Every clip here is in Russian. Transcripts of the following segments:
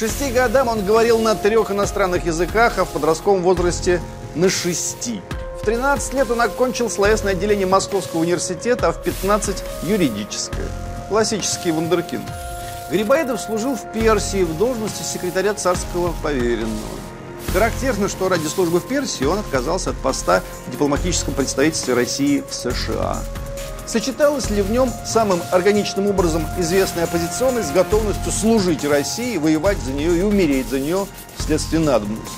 шести годам он говорил на трех иностранных языках, а в подростковом возрасте на шести. В 13 лет он окончил словесное отделение Московского университета, а в 15 – юридическое. Классический вундеркинд. Грибоедов служил в Персии в должности секретаря царского поверенного. Характерно, что ради службы в Персии он отказался от поста в дипломатическом представительстве России в США. Сочеталась ли в нем самым органичным образом известная оппозиционность с готовностью служить России, воевать за нее и умереть за нее вследствие надобности?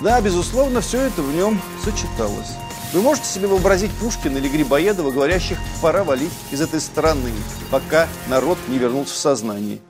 Да, безусловно, все это в нем сочеталось. Вы можете себе вообразить Пушкина или Грибоедова, говорящих «пора валить из этой страны», пока народ не вернулся в сознание.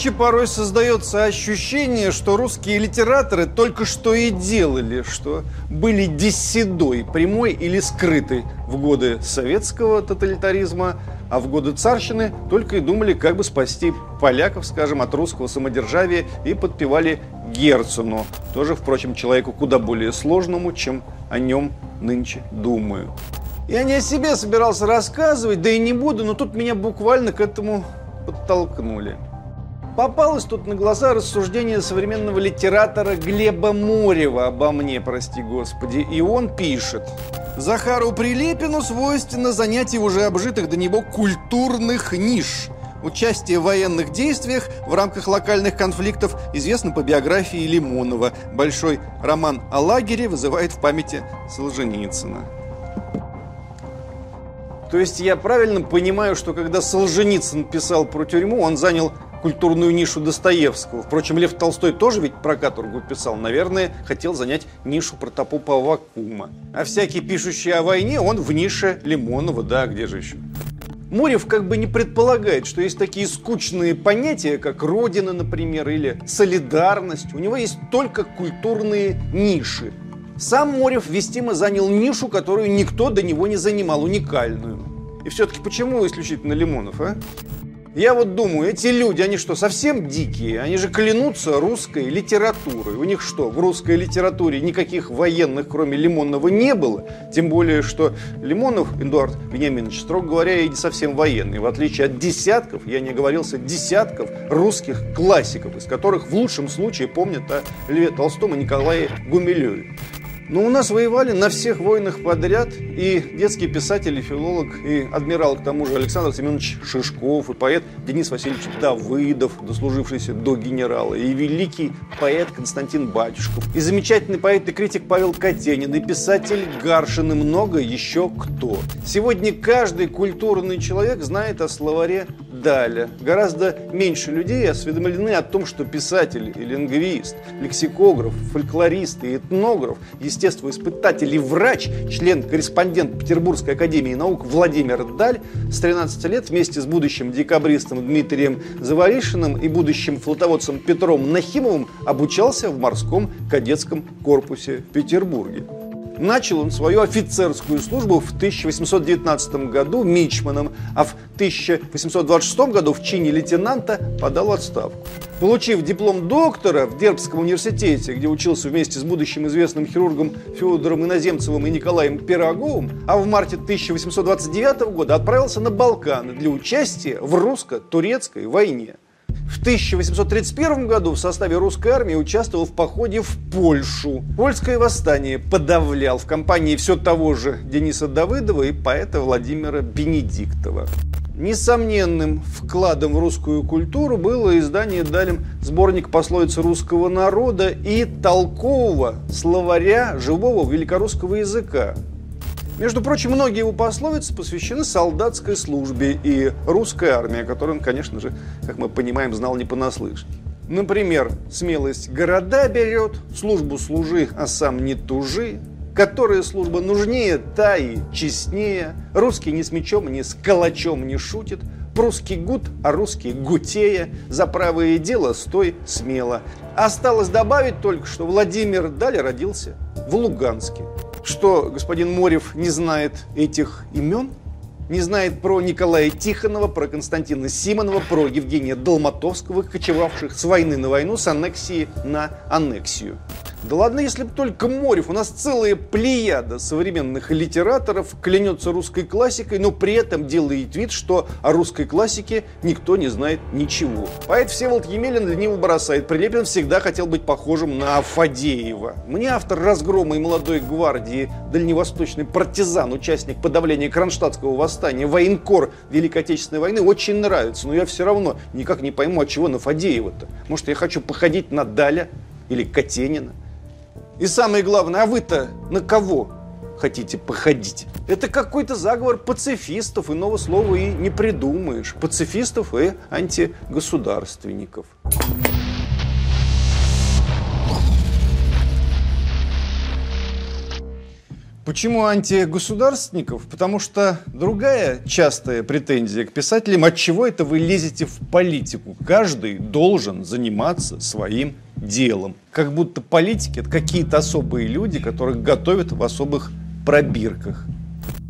Нынче порой создается ощущение, что русские литераторы только что и делали, что были диссидой, прямой или скрытой в годы советского тоталитаризма, а в годы царщины только и думали, как бы спасти поляков, скажем, от русского самодержавия и подпевали Герцену, тоже, впрочем, человеку куда более сложному, чем о нем нынче думаю. Я не о себе собирался рассказывать, да и не буду, но тут меня буквально к этому подтолкнули. Попалось тут на глаза рассуждение современного литератора Глеба Морева обо мне, прости господи, и он пишет. Захару Прилепину свойственно занятие уже обжитых до него культурных ниш. Участие в военных действиях в рамках локальных конфликтов известно по биографии Лимонова. Большой роман о лагере вызывает в памяти Солженицына. То есть я правильно понимаю, что когда Солженицын писал про тюрьму, он занял культурную нишу Достоевского. Впрочем, Лев Толстой тоже ведь про каторгу писал. Наверное, хотел занять нишу протопопа Авакума. А всякий пишущий о войне, он в нише Лимонова, да, где же еще? Мурев как бы не предполагает, что есть такие скучные понятия, как Родина, например, или солидарность. У него есть только культурные ниши. Сам Морев вестимо занял нишу, которую никто до него не занимал, уникальную. И все-таки почему исключительно Лимонов, а? Я вот думаю, эти люди, они что, совсем дикие? Они же клянутся русской литературой. У них что, в русской литературе никаких военных, кроме Лимонова, не было? Тем более, что Лимонов, Эдуард Вениаминович, строго говоря, и не совсем военный. В отличие от десятков, я не оговорился, десятков русских классиков, из которых в лучшем случае помнят о Льве Толстом и Николае Гумилеве. Но у нас воевали на всех войнах подряд и детский писатель, и филолог, и адмирал, к тому же, Александр Семенович Шишков, и поэт Денис Васильевич Давыдов, дослужившийся до генерала, и великий поэт Константин Батюшков, и замечательный поэт и критик Павел Котенин, и писатель Гаршин, и много еще кто. Сегодня каждый культурный человек знает о словаре Даля. Гораздо меньше людей осведомлены о том, что писатель и лингвист, лексикограф, фольклорист и этнограф, естествоиспытатель и врач, член-корреспондент Петербургской академии наук Владимир Даль с 13 лет вместе с будущим декабристом Дмитрием Заваришиным и будущим флотоводцем Петром Нахимовым обучался в морском кадетском корпусе в Петербурге. Начал он свою офицерскую службу в 1819 году мичманом, а в 1826 году в чине лейтенанта подал отставку. Получив диплом доктора в Дербском университете, где учился вместе с будущим известным хирургом Федором Иноземцевым и Николаем Пироговым, а в марте 1829 года отправился на Балканы для участия в русско-турецкой войне. В 1831 году в составе русской армии участвовал в походе в Польшу. Польское восстание подавлял в компании все того же Дениса Давыдова и поэта Владимира Бенедиктова. Несомненным вкладом в русскую культуру было издание Далем сборник пословицы русского народа и толкового словаря живого великорусского языка. Между прочим, многие его пословицы посвящены солдатской службе и русской армии, о которой он, конечно же, как мы понимаем, знал не понаслышке. Например, смелость города берет, службу служи, а сам не тужи, которая служба нужнее, та и честнее, русский ни с мечом, ни с калачом не шутит, прусский гуд, а русский гутея, за правое дело стой смело. Осталось добавить только, что Владимир Даль родился в Луганске. Что, господин Морев не знает этих имен? Не знает про Николая Тихонова, про Константина Симонова, про Евгения Долматовского, кочевавших с войны на войну, с аннексии на аннексию. Да ладно, если бы только Морев. У нас целая плеяда современных литераторов клянется русской классикой, но при этом делает вид, что о русской классике никто не знает ничего. Поэт Всеволод Емелин лениво бросает. Прилепин всегда хотел быть похожим на Фадеева. Мне автор «Разгрома» и «Молодой гвардии», дальневосточный партизан, участник подавления Кронштадтского восстания, военкор Великой Отечественной войны, очень нравится. Но я все равно никак не пойму, от чего на Фадеева-то. Может, я хочу походить на Даля или Катенина? И самое главное, а вы-то на кого хотите походить? Это какой-то заговор пацифистов, иного слова и не придумаешь. Пацифистов и антигосударственников. Почему антигосударственников? Потому что другая частая претензия к писателям, от чего это вы лезете в политику? Каждый должен заниматься своим делом. Как будто политики – это какие-то особые люди, которых готовят в особых пробирках.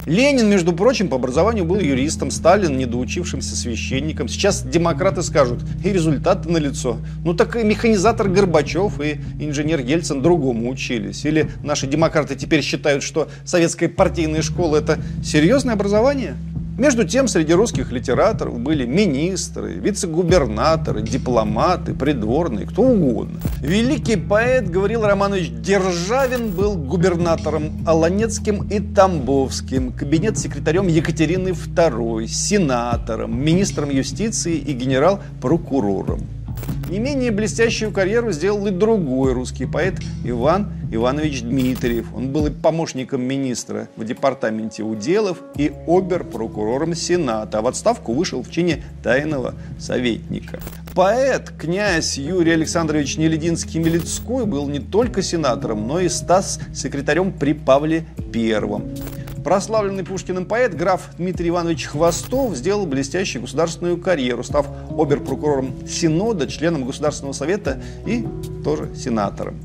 Ленин, между прочим, по образованию был юристом, Сталин недоучившимся священником. Сейчас демократы скажут, и результаты налицо. Ну так и механизатор Горбачев и инженер Ельцин другому учились. Или наши демократы теперь считают, что советская партийная школа это серьезное образование? Между тем, среди русских литераторов были министры, вице-губернаторы, дипломаты, придворные, кто угодно. Великий поэт Гаврил Романович Державин был губернатором Аланецким и Тамбовским, кабинет-секретарем Екатерины II, сенатором, министром юстиции и генерал-прокурором. Не менее блестящую карьеру сделал и другой русский поэт Иван Иванович Дмитриев. Он был и помощником министра в департаменте уделов и обер-прокурором Сената, а в отставку вышел в чине тайного советника. Поэт, князь Юрий Александрович Нелединский-Милецкой был не только сенатором, но и стас секретарем при Павле Первом. Прославленный Пушкиным поэт граф Дмитрий Иванович Хвостов сделал блестящую государственную карьеру, став оберпрокурором Синода, членом Государственного совета и тоже сенатором.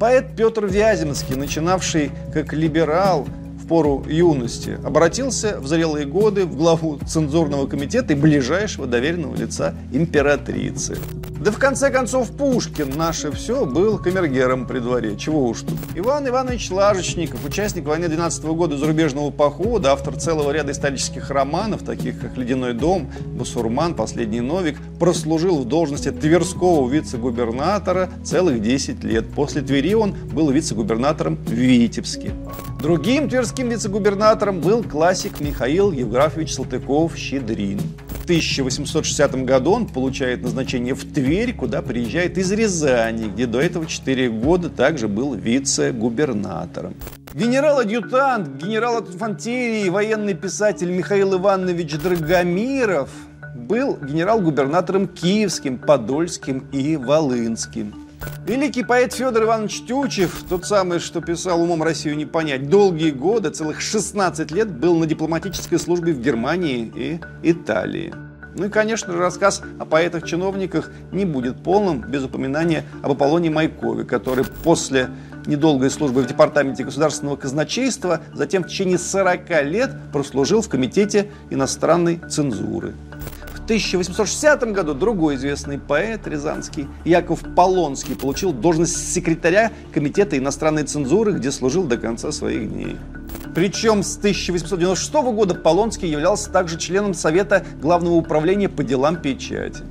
Поэт Петр Вяземский, начинавший как либерал, пору юности, обратился в зрелые годы в главу цензурного комитета и ближайшего доверенного лица императрицы. Да в конце концов Пушкин, наше все, был камергером при дворе. Чего уж тут. Иван Иванович Лажечников, участник войны 12 -го года зарубежного похода, автор целого ряда исторических романов, таких как «Ледяной дом», «Басурман», «Последний Новик», прослужил в должности Тверского вице-губернатора целых 10 лет. После Твери он был вице-губернатором в Витебске. Другим тверским вице-губернатором был классик Михаил Евграфович Салтыков-Щедрин. В 1860 году он получает назначение в Тверь, куда приезжает из Рязани, где до этого 4 года также был вице-губернатором. Генерал-адъютант, генерал-инфантерии, военный писатель Михаил Иванович Драгомиров был генерал-губернатором Киевским, Подольским и Волынским. Великий поэт Федор Иванович Тючев, тот самый, что писал «Умом Россию не понять», долгие годы, целых 16 лет был на дипломатической службе в Германии и Италии. Ну и, конечно же, рассказ о поэтах-чиновниках не будет полным без упоминания об Аполлоне Майкове, который после недолгой службы в Департаменте государственного казначейства затем в течение 40 лет прослужил в Комитете иностранной цензуры. 1860 году другой известный поэт рязанский Яков Полонский получил должность секретаря Комитета иностранной цензуры, где служил до конца своих дней. Причем с 1896 года Полонский являлся также членом Совета Главного управления по делам печати.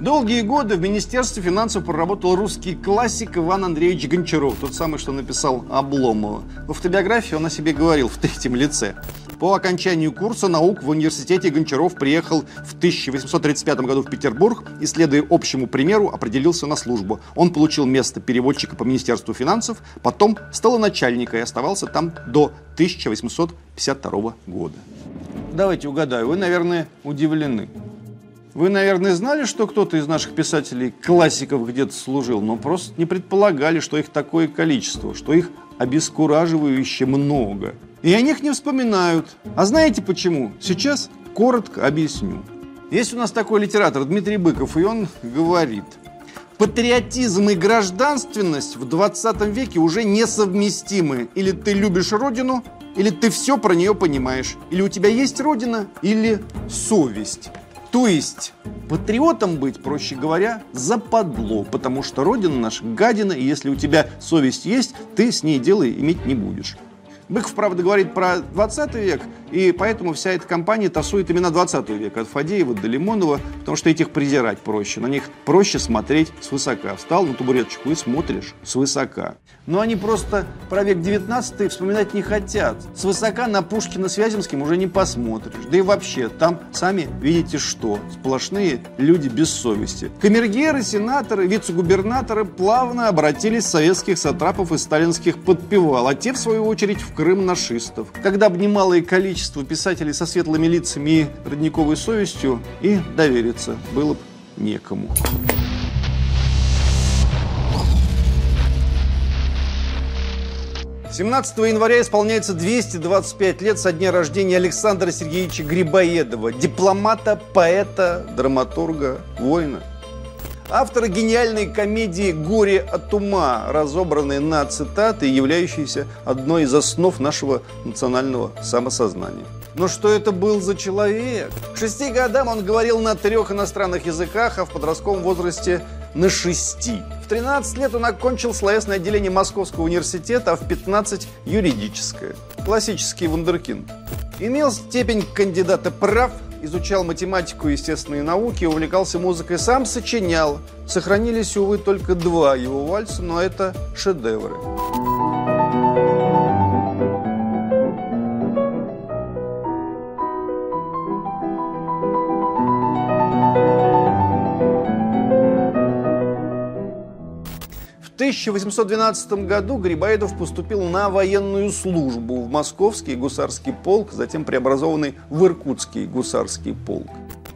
Долгие годы в Министерстве финансов проработал русский классик Иван Андреевич Гончаров, тот самый, что написал Обломова. В автобиографии он о себе говорил в третьем лице. По окончанию курса наук в университете Гончаров приехал в 1835 году в Петербург и, следуя общему примеру, определился на службу. Он получил место переводчика по Министерству финансов, потом стал начальника и оставался там до 1852 года. Давайте угадаю, вы, наверное, удивлены. Вы, наверное, знали, что кто-то из наших писателей, классиков, где-то служил, но просто не предполагали, что их такое количество, что их обескураживающе много – и о них не вспоминают. А знаете почему? Сейчас коротко объясню. Есть у нас такой литератор Дмитрий Быков, и он говорит, Патриотизм и гражданственность в 20 веке уже несовместимы. Или ты любишь родину, или ты все про нее понимаешь. Или у тебя есть родина, или совесть. То есть патриотом быть, проще говоря, западло, потому что родина наша гадина, и если у тебя совесть есть, ты с ней дело иметь не будешь. Быков, правда, говорит про 20 век, и поэтому вся эта компания тасует именно 20 век, от Фадеева до Лимонова, потому что этих презирать проще, на них проще смотреть свысока. Встал на табуреточку и смотришь свысока. Но они просто про век 19 вспоминать не хотят. Свысока на Пушкина с Вяземским уже не посмотришь. Да и вообще, там сами видите что. Сплошные люди без совести. Камергеры, сенаторы, вице-губернаторы плавно обратились с советских сатрапов и сталинских подпевал, а те, в свою очередь, в Крым нашистов. Когда бы немалое количество писателей со светлыми лицами и родниковой совестью, и довериться было бы некому. 17 января исполняется 225 лет со дня рождения Александра Сергеевича Грибоедова, дипломата, поэта, драматурга, воина. Автора гениальной комедии «Горе от ума», разобранной на цитаты являющейся одной из основ нашего национального самосознания. Но что это был за человек? К шести годам он говорил на трех иностранных языках, а в подростковом возрасте на шести. В 13 лет он окончил словесное отделение Московского университета, а в 15 – юридическое. Классический вундеркинд. Имел степень кандидата прав, изучал математику и естественные науки, увлекался музыкой, сам сочинял. Сохранились, увы, только два его вальса, но это шедевры. 1812 году Грибоедов поступил на военную службу в Московский гусарский полк, затем преобразованный в Иркутский гусарский полк.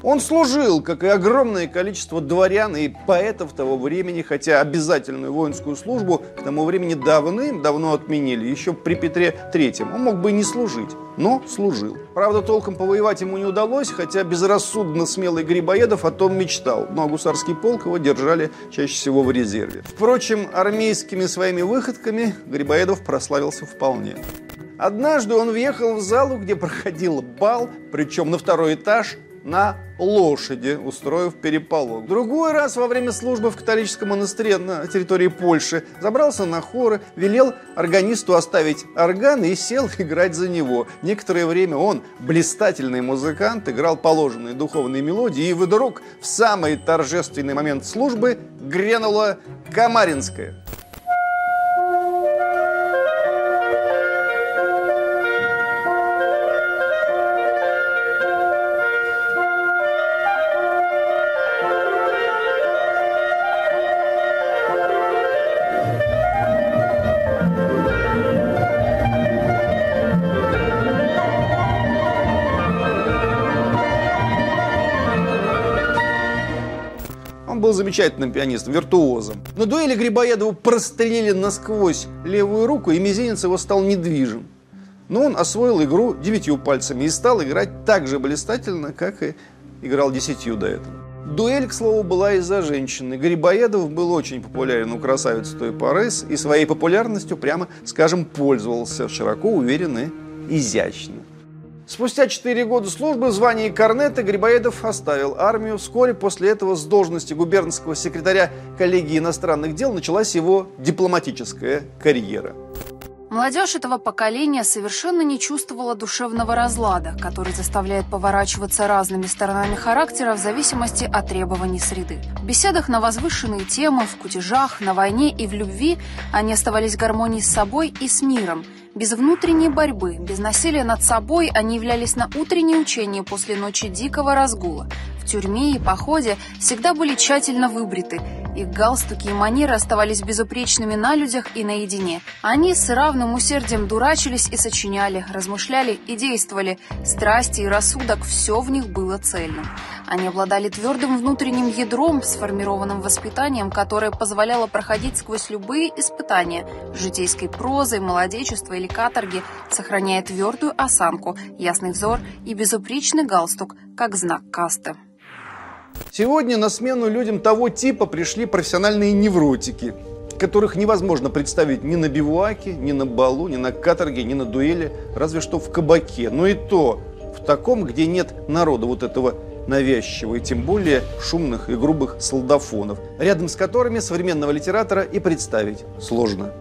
Он служил, как и огромное количество дворян и поэтов того времени, хотя обязательную воинскую службу к тому времени давным-давно отменили, еще при Петре Третьем. Он мог бы и не служить, но служил. Правда, толком повоевать ему не удалось, хотя безрассудно смелый Грибоедов о том мечтал. Ну а гусарский полк его держали чаще всего в резерве. Впрочем, армейскими своими выходками Грибоедов прославился вполне. Однажды он въехал в залу, где проходил бал, причем на второй этаж, на лошади, устроив переполох. Другой раз во время службы в католическом монастыре на территории Польши забрался на хоры, велел органисту оставить орган и сел играть за него. Некоторое время он, блистательный музыкант, играл положенные духовные мелодии, и вдруг в самый торжественный момент службы грянула Камаринская. Замечательным пианистом, виртуозом. На дуэли Грибоедову прострелили насквозь левую руку, и мизинец его стал недвижим. Но он освоил игру девятью пальцами и стал играть так же блистательно, как и играл десятью до этого. Дуэль, к слову, была из-за женщины. Грибоедов был очень популярен у красавицы той поры и своей популярностью, прямо скажем, пользовался широко, уверенно изящно. Спустя 4 года службы в звании корнета Грибоедов оставил армию. Вскоре после этого с должности губернского секретаря коллегии иностранных дел началась его дипломатическая карьера. Молодежь этого поколения совершенно не чувствовала душевного разлада, который заставляет поворачиваться разными сторонами характера в зависимости от требований среды. В беседах на возвышенные темы, в кутежах, на войне и в любви они оставались в гармонии с собой и с миром – без внутренней борьбы, без насилия над собой они являлись на утреннее учение после ночи дикого разгула. Тюрьме и походе всегда были тщательно выбриты. Их галстуки и манеры оставались безупречными на людях и наедине. Они с равным усердием дурачились и сочиняли, размышляли и действовали. Страсти и рассудок – все в них было цельным. Они обладали твердым внутренним ядром, сформированным воспитанием, которое позволяло проходить сквозь любые испытания – житейской прозой, молодечества или каторги, сохраняя твердую осанку, ясный взор и безупречный галстук, как знак касты. Сегодня на смену людям того типа пришли профессиональные невротики, которых невозможно представить ни на бивуаке, ни на балу, ни на каторге, ни на дуэли, разве что в кабаке. Но и то в таком, где нет народа вот этого навязчивого и тем более шумных и грубых солдафонов, рядом с которыми современного литератора и представить сложно.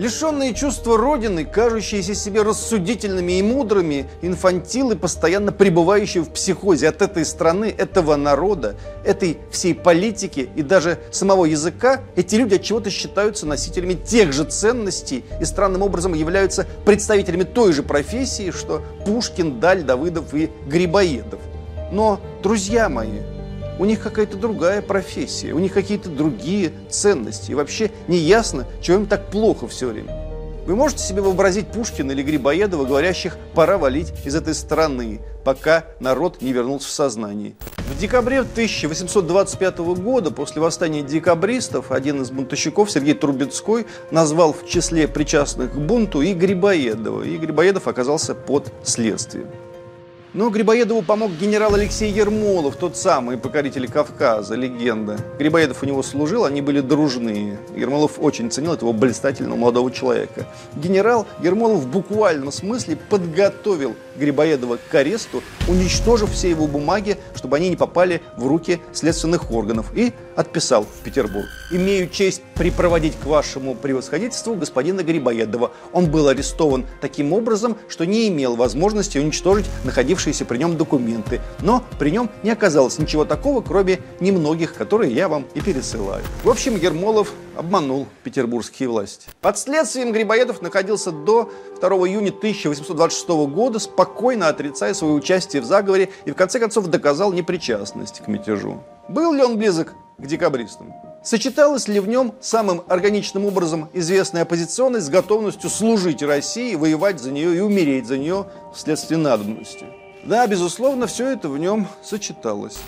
Лишенные чувства Родины, кажущиеся себе рассудительными и мудрыми, инфантилы, постоянно пребывающие в психозе от этой страны, этого народа, этой всей политики и даже самого языка, эти люди от чего-то считаются носителями тех же ценностей и странным образом являются представителями той же профессии, что Пушкин, Даль, Давыдов и Грибоедов. Но, друзья мои, у них какая-то другая профессия, у них какие-то другие ценности. И вообще не ясно, чего им так плохо все время. Вы можете себе вообразить Пушкина или Грибоедова, говорящих «пора валить из этой страны», пока народ не вернулся в сознание. В декабре 1825 года, после восстания декабристов, один из бунтовщиков, Сергей Трубецкой, назвал в числе причастных к бунту и Грибоедова. И Грибоедов оказался под следствием. Но Грибоедову помог генерал Алексей Ермолов, тот самый покоритель Кавказа, легенда. Грибоедов у него служил, они были дружные. Ермолов очень ценил этого блистательного молодого человека. Генерал Ермолов в буквальном смысле подготовил Грибоедова к аресту, уничтожив все его бумаги, чтобы они не попали в руки следственных органов, и отписал в Петербург. «Имею честь припроводить к вашему превосходительству господина Грибоедова. Он был арестован таким образом, что не имел возможности уничтожить находившиеся при нем документы, но при нем не оказалось ничего такого, кроме немногих, которые я вам и пересылаю». В общем, Ермолов обманул петербургские власти. Под следствием Грибоедов находился до 2 июня 1826 года, спокойно отрицая свое участие в заговоре и в конце концов доказал непричастность к мятежу. Был ли он близок к декабристам? Сочеталась ли в нем самым органичным образом известная оппозиционность с готовностью служить России, воевать за нее и умереть за нее вследствие надобности? Да, безусловно, все это в нем сочеталось.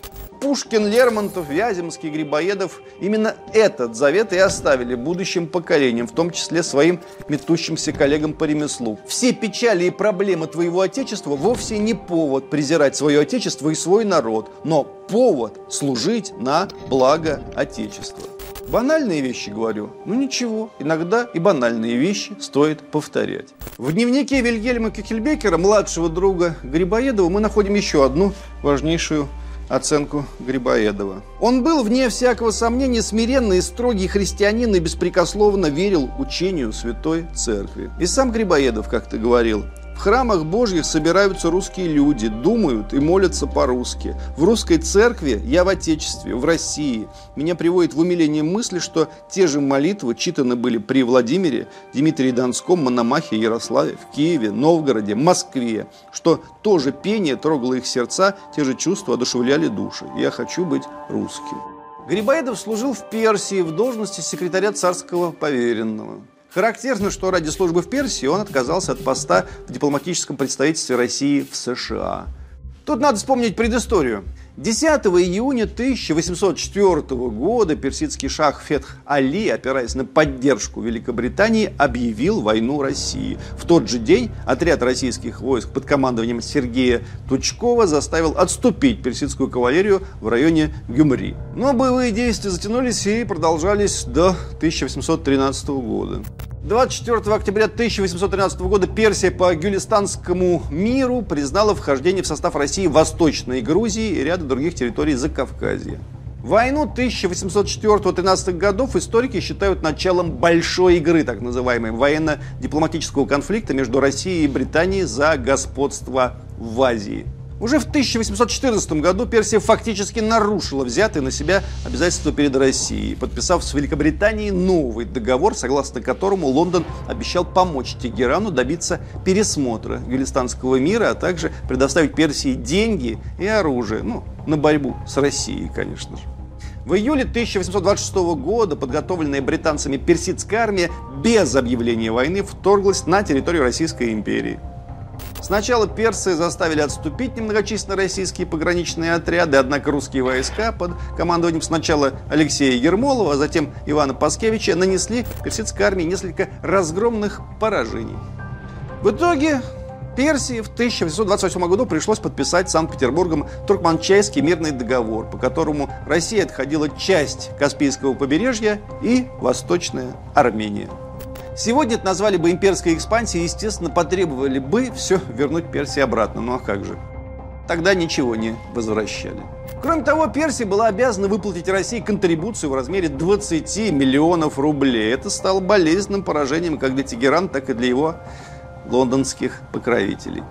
Пушкин, Лермонтов, Вяземский, Грибоедов именно этот завет и оставили будущим поколениям, в том числе своим метущимся коллегам по ремеслу. Все печали и проблемы твоего Отечества вовсе не повод презирать свое Отечество и свой народ, но повод служить на благо Отечества. Банальные вещи говорю, ну ничего, иногда и банальные вещи стоит повторять. В дневнике Вильгельма Кекельбекера, младшего друга Грибоедова, мы находим еще одну важнейшую оценку Грибоедова. Он был, вне всякого сомнения, смиренный и строгий христианин и беспрекословно верил учению Святой Церкви. И сам Грибоедов как-то говорил, храмах Божьих собираются русские люди, думают и молятся по-русски. В русской церкви я в Отечестве, в России. Меня приводит в умиление мысли, что те же молитвы читаны были при Владимире, Дмитрии Донском, Мономахе, Ярославе, в Киеве, Новгороде, Москве, что тоже пение трогало их сердца, те же чувства одушевляли души. Я хочу быть русским. Грибоедов служил в Персии в должности секретаря царского поверенного. Характерно, что ради службы в Персии он отказался от поста в дипломатическом представительстве России в США. Тут надо вспомнить предысторию. 10 июня 1804 года персидский шах Фетх Али, опираясь на поддержку Великобритании, объявил войну России. В тот же день отряд российских войск под командованием Сергея Тучкова заставил отступить персидскую кавалерию в районе Гюмри. Но боевые действия затянулись и продолжались до 1813 года. 24 октября 1813 года Персия по Гюлистанскому миру признала вхождение в состав России Восточной Грузии и ряда других территорий Закавказья. Войну 1804-13 годов историки считают началом большой игры, так называемой военно-дипломатического конфликта между Россией и Британией за господство в Азии. Уже в 1814 году Персия фактически нарушила взятые на себя обязательства перед Россией, подписав с Великобританией новый договор, согласно которому Лондон обещал помочь Тегерану добиться пересмотра Гюлистанского мира, а также предоставить Персии деньги и оружие, ну, на борьбу с Россией, конечно же. В июле 1826 года подготовленная британцами персидская армия без объявления войны вторглась на территорию Российской империи. Сначала персы заставили отступить немногочисленные российские пограничные отряды, однако русские войска под командованием сначала Алексея Ермолова, а затем Ивана Паскевича нанесли персидской армии несколько разгромных поражений. В итоге Персии в 1828 году пришлось подписать Санкт-Петербургом Туркманчайский мирный договор, по которому Россия отходила часть Каспийского побережья и Восточная Армения. Сегодня это назвали бы имперской экспансией, естественно, потребовали бы все вернуть Персии обратно. Ну а как же? Тогда ничего не возвращали. Кроме того, Персия была обязана выплатить России контрибуцию в размере 20 миллионов рублей. Это стало болезненным поражением как для Тегерана, так и для его лондонских покровителей.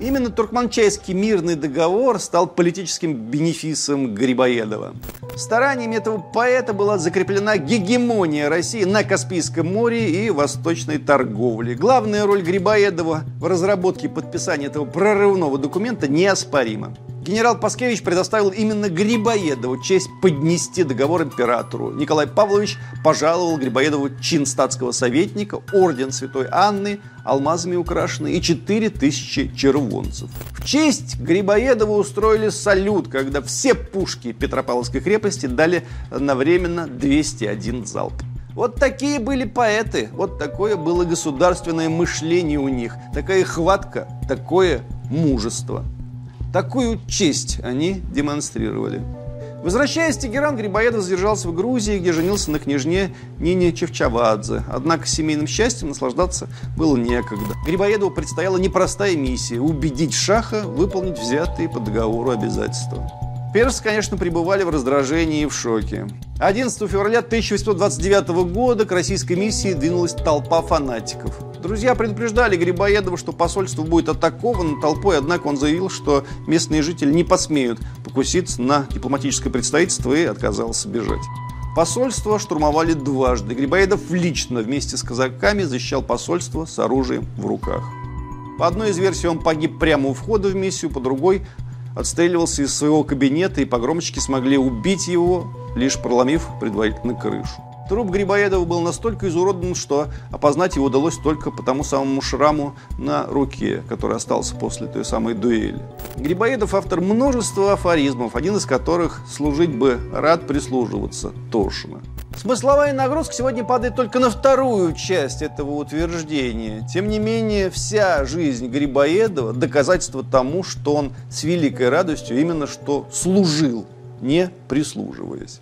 Именно Туркманчайский мирный договор стал политическим бенефисом Грибоедова. Стараниями этого поэта была закреплена гегемония России на Каспийском море и восточной торговле. Главная роль Грибоедова в разработке и подписании этого прорывного документа неоспорима. Генерал Паскевич предоставил именно Грибоедову честь поднести договор императору. Николай Павлович пожаловал Грибоедову чин статского советника, орден Святой Анны, алмазами украшенный и 4000 червонцев. В честь Грибоедова устроили салют, когда все пушки Петропавловской крепости дали одновременно 201 залп. Вот такие были поэты, вот такое было государственное мышление у них, такая хватка, такое мужество. Такую честь они демонстрировали. Возвращаясь в Тегеран, Грибоедов задержался в Грузии, где женился на княжне Нине Чевчавадзе. Однако семейным счастьем наслаждаться было некогда. Грибоедову предстояла непростая миссия – убедить Шаха выполнить взятые по договору обязательства. Персы, конечно, пребывали в раздражении и в шоке. 11 февраля 1829 года к российской миссии двинулась толпа фанатиков. Друзья предупреждали Грибоедова, что посольство будет атаковано толпой, однако он заявил, что местные жители не посмеют покуситься на дипломатическое представительство и отказался бежать. Посольство штурмовали дважды. Грибоедов лично вместе с казаками защищал посольство с оружием в руках. По одной из версий он погиб прямо у входа в миссию, по другой отстреливался из своего кабинета, и погромщики смогли убить его, лишь проломив предварительно крышу. Труп Грибоедова был настолько изуродован, что опознать его удалось только по тому самому шраму на руке, который остался после той самой дуэли. Грибоедов автор множества афоризмов, один из которых «служить бы рад прислуживаться» тошно. Смысловая нагрузка сегодня падает только на вторую часть этого утверждения. Тем не менее, вся жизнь Грибоедова – доказательство тому, что он с великой радостью именно что служил, не прислуживаясь.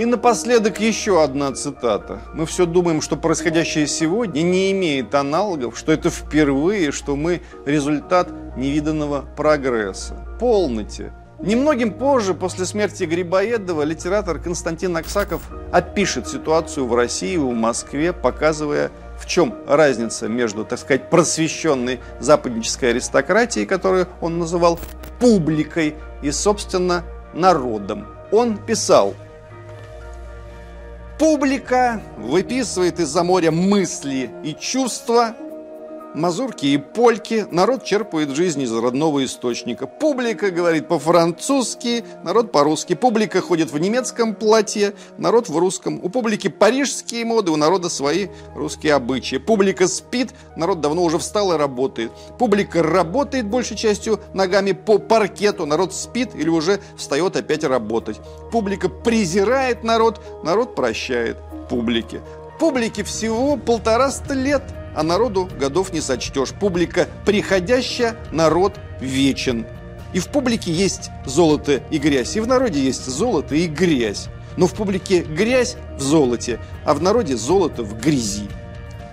И напоследок еще одна цитата. Мы все думаем, что происходящее сегодня не имеет аналогов, что это впервые, что мы результат невиданного прогресса. Полноте. Немногим позже, после смерти Грибоедова, литератор Константин Аксаков опишет ситуацию в России в Москве, показывая, в чем разница между, так сказать, просвещенной западнической аристократией, которую он называл публикой, и, собственно, народом. Он писал – Публика выписывает из-за моря мысли и чувства, Мазурки и польки народ черпает жизнь из родного источника. Публика говорит по-французски, народ по-русски. Публика ходит в немецком платье, народ в русском. У публики парижские моды, у народа свои русские обычаи. Публика спит, народ давно уже встал и работает. Публика работает большей частью ногами по паркету, народ спит или уже встает опять работать. Публика презирает народ, народ прощает публике. Публике всего полтораста лет – а народу годов не сочтешь. Публика приходящая, народ вечен. И в публике есть золото и грязь, и в народе есть золото и грязь. Но в публике грязь в золоте, а в народе золото в грязи.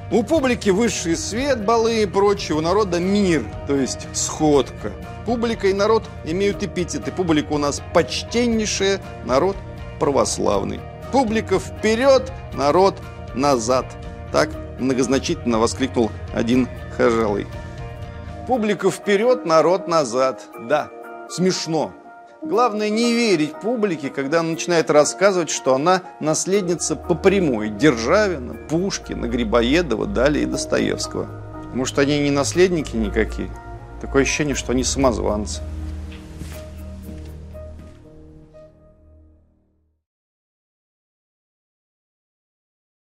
У публики высший свет, балы и прочее, у народа мир, то есть сходка. Публика и народ имеют эпитеты. Публика у нас почтеннейшая, народ православный. Публика вперед, народ назад. Так многозначительно воскликнул один хожалый. Публика вперед, народ назад. Да, смешно. Главное не верить публике, когда она начинает рассказывать, что она наследница по прямой Державина, Пушкина, Грибоедова, далее и Достоевского. Может, они не наследники никакие? Такое ощущение, что они самозванцы.